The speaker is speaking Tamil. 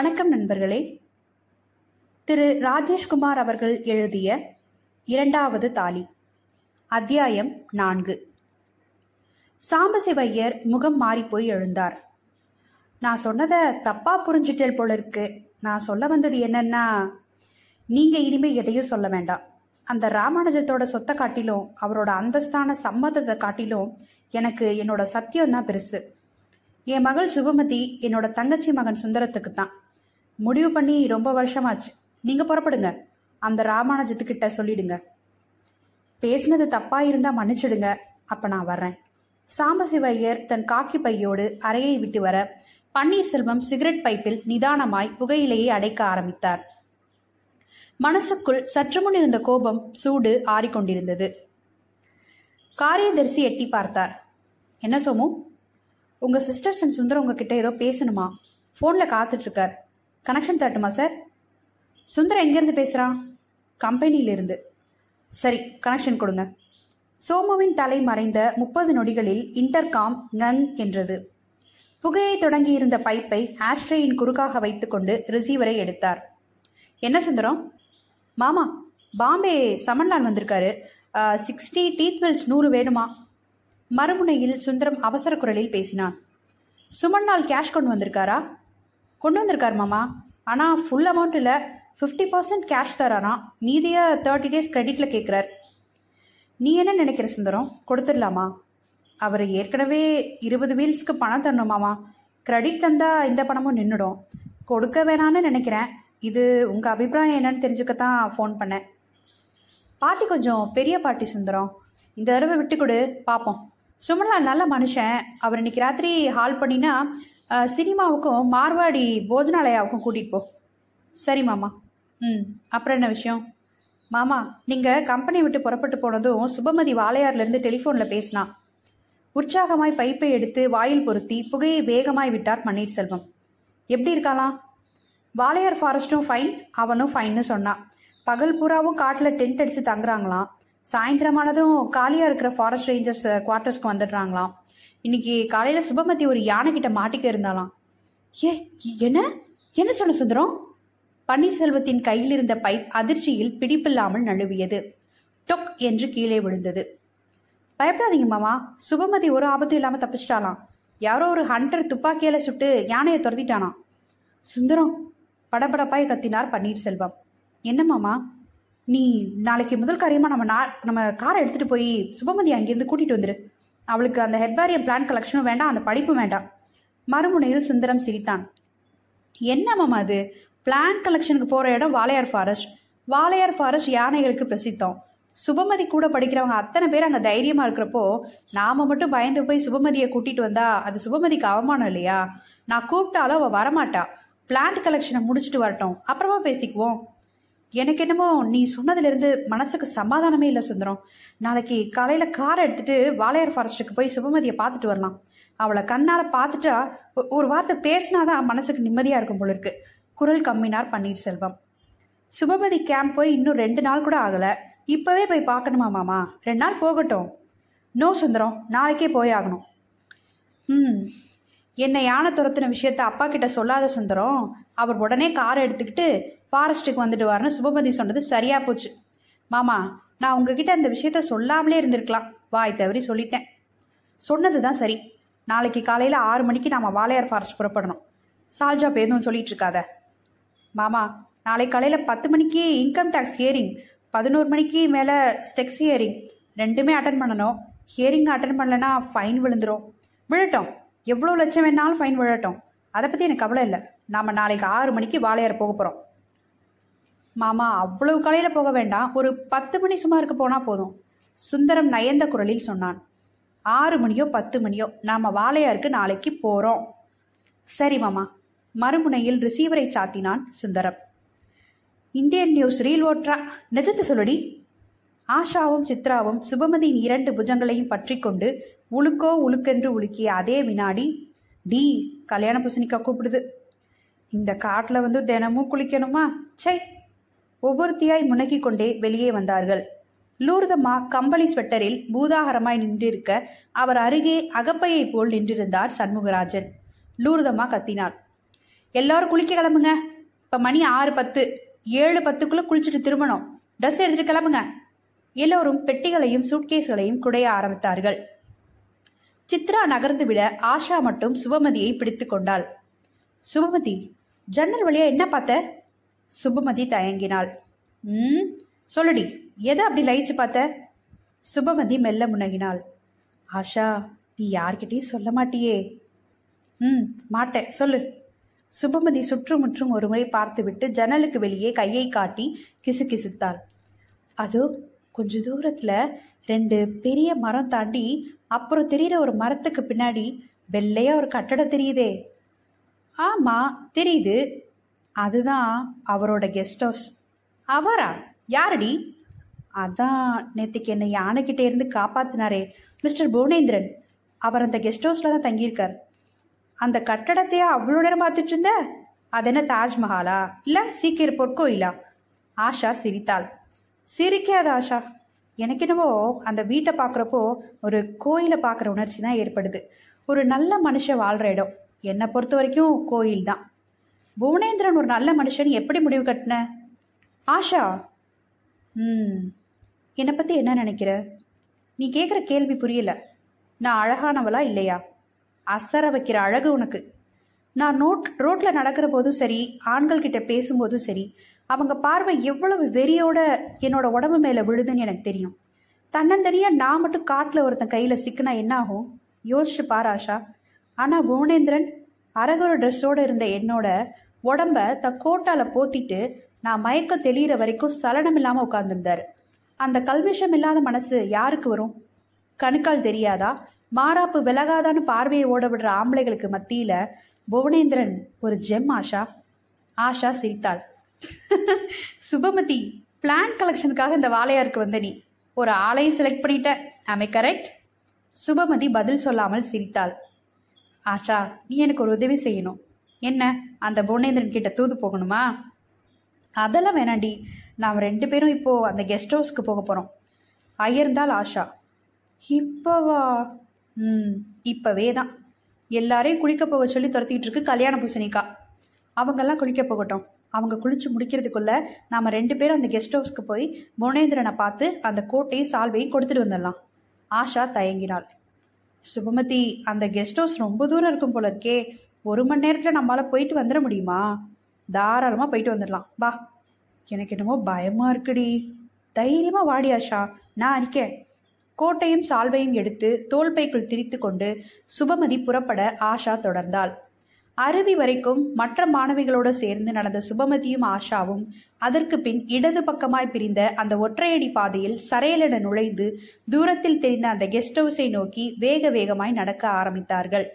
வணக்கம் நண்பர்களே. திரு ராஜேஷ்குமார் அவர்கள் எழுதிய இரண்டாவது தாலி அத்தியாயம் நான்கு. சாம்பசிவையர் முகம் மாறிப்போய் எழுந்தார். நான் சொன்னதை தப்பா புரிஞ்சுட்டேல் போல இருக்கு நான் சொல்ல வந்தது என்னன்னா நீங்க இனிமே எதையும் சொல்ல வேண்டாம். அந்த ராமானுஜத்தோட சொத்தை காட்டிலும் அவரோட அந்தஸ்தான சம்மதத்தை காட்டிலும் எனக்கு என்னோட சத்தியம் தான் பெருசு. என் மகள் சுபமதி என்னோட தங்கச்சி மகன் சுந்தரத்துக்கு தான் முடிவு பண்ணி ரொம்ப வருஷமாச்சு. நீங்க புறப்படுங்க. அந்த ராமானுஜத்துக்கிட்ட சொல்லிடுங்க. பேசினது தப்பா இருந்தா மன்னிச்சிடுங்க. அப்ப நான் வர்றேன். சாம்பசிவையர் தன் காக்கி பையோடு அறையை விட்டு வர பன்னீர்செல்வம் சிகரெட் பைப்பில் நிதானமாய் புகையிலையை அடைக்க ஆரம்பித்தார். மனசுக்குள் சற்று முன் இருந்த கோபம் சூடு ஆறிக்கொண்டிருந்தது. காரியதரிசி எட்டி பார்த்தார். என்ன சோமு? உங்க சிஸ்டர்ஸ் அண்ட் சுந்தரம் உங்ககிட்ட ஏதோ பேசணுமா? ஃபோனில் காத்துட்டு இருக்கார். Connection தட்டுமா sir? சுந்தரம் எங்கேருந்து பேசுகிறான் கம்பெனியிலிருந்து. சரி கனெக்ஷன் கொடுங்க. சோமுவின் தலை மறைந்த முப்பது நொடிகளில் இன்டர்காம் நங் என்றது. புகையை தொடங்கியிருந்த பைப்பை ஆஸ்ட்ரேயின் குறுக்காக வைத்துக்கொண்டு ரிசீவரை எடுத்தார். என்ன சுந்தரம்? மாமா பாம்பே சமன்லால் வந்திருக்காரு. சிக்ஸ்டி டீத்வெல்ஸ் நூறு வேணுமா? மறுமுனையில் சுந்தரம் அவசர குரலில் பேசினான் சுமன்லால் கேஷ் கொண்டு வந்திருக்காரா? கொண்டு வந்திருக்கார் மாமா. ஆனால் ஃபுல் அமௌண்ட் இல்லை ஃபிஃப்டி பர்சன்ட் கேஷ் தராராம் மீதியை தேர்ட்டி டேஸ் கிரெடிட்டில் கேட்குறார் நீ என்ன நினைக்கிற சுந்தரம்? கொடுத்துடலாமா? அவர் ஏற்கனவே இருபது வீல்ஸ்க்கு பணம் தரணுமாமா கிரெடிட் தந்தால் இந்த பணமும் நின்றுடும் கொடுக்க வேணான்னு நினைக்கிறேன். இது உங்கள் அபிப்பிராயம் என்னன்னு தெரிஞ்சுக்கத்தான் ஃபோன் பண்ணேன். பாட்டி கொஞ்சம் பெரிய பாட்டி சுந்தரம். இந்த தடவை விட்டு கொடு. பார்ப்போம் சுமலா நல்ல மனுஷன். அவர் இன்னைக்கு ராத்திரி ஹால் பண்ணினா சினிமாவுக்கும் மார்வாடி போஜனாலயாவுக்கும் கூட்டிகிட்டு போ. சரி மாமா. ம் அப்புறம் என்ன விஷயம்? மாமா நீங்கள் கம்பெனி விட்டு புறப்பட்டு போனதும் சுபமதி வாளையார்லேருந்து டெலிஃபோனில் பேசினா. உற்சாகமாய் பைப்பை எடுத்து வாயில் பொருத்தி புகையை வேகமாய் விட்டார் பன்னீர்செல்வம். எப்படி இருக்காளாம்? வாளையார் ஃபாரஸ்ட்டும் ஃபைன் அவனும் ஃபைன்னு சொன்னான் பகல் பூராவும் காட்டில் டென்ட் அடித்து தங்குறாங்களாம். சாயந்தரமானதும் காலியாக இருக்கிற ஃபாரஸ்ட் ரேஞ்சர்ஸ் குவார்ட்டர்ஸ்க்கு வந்துடுறாங்களாம். இன்னைக்கு காலையில் சுபமதி ஒரு யானை கிட்ட மாட்டிக்க இருந்தாலாம் ஏ என்ன? என்ன சொன்ன சுந்தரம்? பன்னீர்செல்வத்தின் கையில் இருந்த பைப் அதிர்ச்சியில் பிடிப்பில்லாமல் நழுவியது. டொக் என்று கீழே விழுந்தது. பயப்படாதீங்க மாமா சுபமதி ஒரு ஆபத்தும் இல்லாமல் தப்பிச்சிட்டாலாம் யாரோ ஒரு ஹண்டர் துப்பாக்கியால சுட்டு யானையை துரத்திட்டானா சுந்தரம் படபடப்பாய் கத்தினார் பன்னீர்செல்வம். என்ன மாமா? நீ நாளைக்கு முதல் காரியமா நம்ம நா நம்ம காரை எடுத்துட்டு போய் சுபமதி அங்கேருந்து கூட்டிட்டு வந்துரு. அவளுக்கு அந்த ஹெர்பாரியம் பிளான் கலெக்ஷனும் வேண்டாம் அந்த படிப்பும் வேண்டாம். மறுமுனையில் சுந்தரம் சிரித்தான். என்ன மாமா அது? பிளான் கலெக்ஷனுக்கு போகிற இடம் வாளையார் ஃபாரஸ்ட் வாளையார் ஃபாரஸ்ட் யானைகளுக்கு பிரசித்தம். சுபமதி கூட படிக்கிறவங்க அத்தனை பேர் அங்கே தைரியமாக இருக்கிறப்போ நாம மட்டும் பயந்து போய் சுபமதியை கூட்டிட்டு வந்தா அது சுபமதிக்கு அவமானம் இல்லையா? நான் கூப்பிட்டாலும் அவள் வரமாட்டா. பிளான்ட் கலெக்ஷனை முடிச்சுட்டு வரட்டும். அப்புறமா பேசிக்குவோம். எனக்கு என்னமோ நீ சொன்னதுலேருந்து மனசுக்கு சமாதானமே இல்லை சுந்தரம். நாளைக்கு காலையில் காரை எடுத்துகிட்டு வாளையார் ஃபாரஸ்ட்டுக்கு போய் சுபமதியை பார்த்துட்டு வரலாம். அவளை கண்ணால் பார்த்துட்டா ஒ- ஒரு வார்த்தை பேசினாதான் மனசுக்கு நிம்மதியாக இருக்கும் போல இருக்கு. குரல் கம்மினார் பன்னீர்செல்வம். சுபமதி கேம்ப் போய் இன்னும் ரெண்டு நாள் கூட ஆகலை. இப்போவே போய் பார்க்கணுமா மாமா? ரெண்டு நாள் போகட்டும். நோ சுந்தரம். நாளைக்கே போய் ஆகணும். ம். என்னை யானை துரத்தின விஷயத்த அப்பா கிட்ட சொல்லாத சுந்தரம். அவர் உடனே காரை எடுத்துக்கிட்டு ஃபாரஸ்ட்டுக்கு வந்துட்டு வாருன்னு சுபமதி சொன்னது சரியா போச்சு. மாமா நான் உங்ககிட்ட அந்த விஷயத்த சொல்லாமலே இருந்திருக்கலாம். வாய் தவறி சொல்லிட்டேன். சொன்னது தான் சரி. நாளைக்கு காலையில் ஆறு மணிக்கு நாம வாளையார் ஃபாரஸ்ட் புறப்படணும். சால்ஜா எதுவும் சொல்லிட்டு இருக்காத. மாமா நாளை காலையில் பத்து மணிக்கு இன்கம் டேக்ஸ் ஹியரிங் பதினோரு மணிக்கு மேலே ஸ்டெக்ஸ் ஹியரிங் ரெண்டுமே அட்டன் பண்ணணும். ஹியரிங் அட்டன் பண்ணலன்னா ஃபைன் விழுந்துடும் விழட்டும். எவ்வளோ லட்சம் வேணாலும் ஃபைன் விழட்டும். அதை பற்றி எனக்கு கவலை இல்லை. நாம் நாளைக்கு ஆறு மணிக்கு வாளையார் போக போகிறோம் மாமா அவ்வளவு காலையில் போக வேண்டாம். ஒரு பத்து மணி சுமாருக்கு போனால் போதும். சுந்தரம் நயந்த குரலில் சொன்னான். ஆறு மணியோ பத்து மணியோ நாம் வாளையாருக்கு நாளைக்கு போகிறோம் சரி மாமா. மறுமுனையில் ரிசீவரை சாத்தினான் சுந்தரம். இந்தியன் நியூஸ் ரீல் ஓட்ரா நிஜத்தை சொல்லுடி. ஆஷாவும் சித்ராவும் சுபமதியின் இரண்டு புஜங்களையும் பற்றி கொண்டு உழுக்கோ உழுக்கென்று உலுக்கிய அதே வினாடி டி கல்யாண பூசணிக்கா கூப்பிடுது. இந்த காட்டில் வந்து தினமும் குளிக்கணுமா? சை ஒவ்வொருத்தியாய் முனக்கிக் கொண்டே வெளியே வந்தார்கள். லூர்தம்மா கம்பளி ஸ்வெட்டரில் பூதாகரமாய் நின்றிருக்க அவர் அருகே அகப்பையைப் போல் நின்றிருந்தார் சண்முகராஜன். லூர்தம்மா கத்தினாள். எல்லாரும் குளிக்க கிளம்புங்க. இப்போ மணி ஆறு பத்து. ஏழு பத்துக்குள்ளே குளிச்சுட்டு திரும்பணும். ட்ரெஸ் எடுத்துட்டு கிளம்புங்க. எல்லோரும் பெட்டிகளையும் சூட்கேஸ்களையும் குடைய ஆரம்பித்தார்கள். சித்ரா நகர்ந்து விட ஆஷா மட்டும் சுபமதியை பிடித்து கொண்டாள். சுபமதி ஜன்னல் வழியா என்ன பார்த்த? சுபமதி தயங்கினாள். ம் சொல்லுடி எதை அப்படி லயிச்சு பார்த்த? சுபமதி மெல்ல முனகினாள். ஆஷா நீ யார்கிட்டயும் சொல்ல மாட்டியே. ம் மாட்டேன் சொல்லு. சுபமதி சுற்றுமுற்றும் ஒருமுறை பார்த்துவிட்டு ஜன்னலுக்கு வெளியே கையை காட்டி கிசுகிசுத்தாள். அதோ கொஞ்ச தூரத்தில் ரெண்டு பெரிய மரம் தாண்டி அப்புறம் தெரியிற ஒரு மரத்துக்கு பின்னாடி வெள்ளையா ஒரு கட்டடம் தெரியுதே. ஆமாம் தெரியுது. அதுதான் அவரோட கெஸ்ட் ஹவுஸ் அவரா? யாரடி? அதான் நேற்றுக்கு என்னை யானைக்கிட்டே இருந்து காப்பாத்தினாரே மிஸ்டர் புவனேந்திரன். அவர் அந்த கெஸ்ட் ஹவுஸில் தான் தங்கியிருக்கார். அந்த கட்டடத்தையே அவ்வளோ நேரம் பார்த்துட்டு இருந்த? அது என்ன தாஜ்மஹாலா? இல்லை சீக்கிர பொற்கோயிலா? ஆஷா சிரித்தாள். சிரிக்காத ஆஷா. எனக்கு என்னவோ அந்த வீட்டை பார்க்குறப்போ ஒரு கோயிலை பார்க்குற உணர்ச்சி தான் ஏற்படுது. ஒரு நல்ல மனுஷன் வாழ்கிற இடம். என்னை பொறுத்த வரைக்கும் கோயில் தான். புவனேந்திரன் ஒரு நல்ல மனுஷன் எப்படி முடிவு கட்டின? ஆஷா ம் என்னை பற்றி என்ன நினைக்கிற? நீ கேட்குற கேள்வி புரியல. நான் அழகானவளா இல்லையா? அசர வைக்கிற அழகு உனக்கு. நான் நோட் ரோட்டில் நடக்கிற போதும் சரி ஆண்கள் கிட்ட பேசும்போதும் சரி அவங்க பார்வை எவ்வளவு வெறியோட என்னோட உடம்பு மேலே விழுதுன்னு எனக்கு தெரியும். தன்னந்தனியாக நான் மட்டும் காட்டில் ஒருத்தன் கையில் சிக்கினா என்ன ஆகும் யோசிச்சு பாரு ஆஷா. ஆனால் புவனேந்திரன் அரகுர ட்ரெஸ்ஸோடு இருந்த என்னோட உடம்ப த கோட்டால போத்திட்டு நான் மயக்க தெளிகிற வரைக்கும் சலனம் இல்லாமல் உட்கார்ந்துருந்தார். அந்த கல்விஷம் இல்லாத மனசு யாருக்கு வரும்? கணுக்கால் தெரியாதா? மாறாப்பு விலகாதான்னு பார்வையை ஓட விடுற ஆம்பளைகளுக்கு மத்தியில் புவனேந்திரன் ஒரு ஜெம் ஆஷா. ஆஷா சிரித்தாள். சுபமதி பிளான் கலெக்ஷனுக்காக இந்த வாளையாருக்கு வந்த நீ. ஒரு ஆளையும் செலக்ட் பண்ணிட்ட. ஆமை கரெக்ட் சுபமதி பதில் சொல்லாமல் சிரித்தாள். ஆஷா நீ எனக்கு ஒரு உதவி செய்யணும். என்ன அந்த புவனேந்திரன் கிட்ட தூது போகணுமா? அதெல்லாம் வேணாண்டி. நாம் ரெண்டு பேரும் இப்போ அந்த கெஸ்ட் ஹவுஸ்க்கு போக போகிறோம் அயர்ந்தாள் ஆஷா. இப்போவா? ம் இப்போவே தான். எல்லாரையும் குளிக்க போக சொல்லி துரத்திக்கிட்டு இருக்கு கல்யாண பூசணிக்கா. அவங்கெல்லாம் குளிக்க போகட்டும். அவங்க குளிச்சு முடிக்கிறதுக்குள்ள நாம் ரெண்டு பேரும் அந்த கெஸ்ட் ஹவுஸ்க்கு போய் புவனேந்திரனை பார்த்து அந்த கோட்டையும் சால்வையும் கொடுத்துட்டு வந்துடலாம். ஆஷா தயங்கினாள். சுபமதி அந்த கெஸ்ட் ஹவுஸ் ரொம்ப தூரம் இருக்கும் போல இருக்கே. ஒரு மணி நேரத்தில் நம்மளால் போயிட்டு வந்துட முடியுமா? தாராளமாக போயிட்டு வந்துடலாம். வா. எனக்கு என்னமோ பயமாக இருக்குடி. தைரியமாக வாடி ஆஷா. நான் இருக்கேன் கோட்டையும் சால்வையும் எடுத்து தோல்பைக்குள் திரித்து கொண்டு சுபமதி புறப்பட ஆஷா தொடர்ந்தாள். அருவி வரைக்கும் மற்ற மாணவிகளோடு சேர்ந்து நடந்த சுபமதியும் ஆஷாவும் அதற்கு பின் இடது பக்கமாய் பிரிந்த அந்த ஒற்றையடி பாதையில் சரையலென நுழைந்து தூரத்தில் தெரிந்த அந்த கெஸ்ட் ஹவுஸை நோக்கி வேக வேகமாய் நடக்க ஆரம்பித்தார்கள்.